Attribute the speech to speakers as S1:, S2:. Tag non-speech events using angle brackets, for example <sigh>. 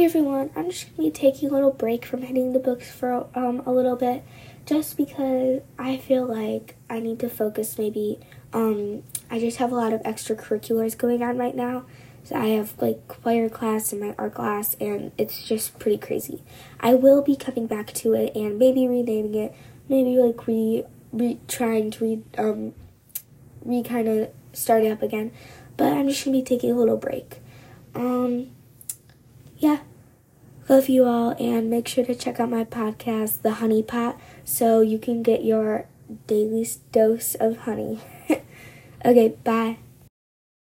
S1: Hey everyone, I'm just gonna be taking a little break from hitting the books for um, a little bit, just because I feel like I need to focus. Maybe um, I just have a lot of extracurriculars going on right now. So I have like choir class and my art class, and it's just pretty crazy. I will be coming back to it and maybe renaming it, maybe like re, re trying to re um re kind of start it up again. But I'm just gonna be taking a little break. Um. Love you all, and make sure to check out my podcast, The Honey Pot, so you can get your daily dose of honey. <laughs> okay, bye.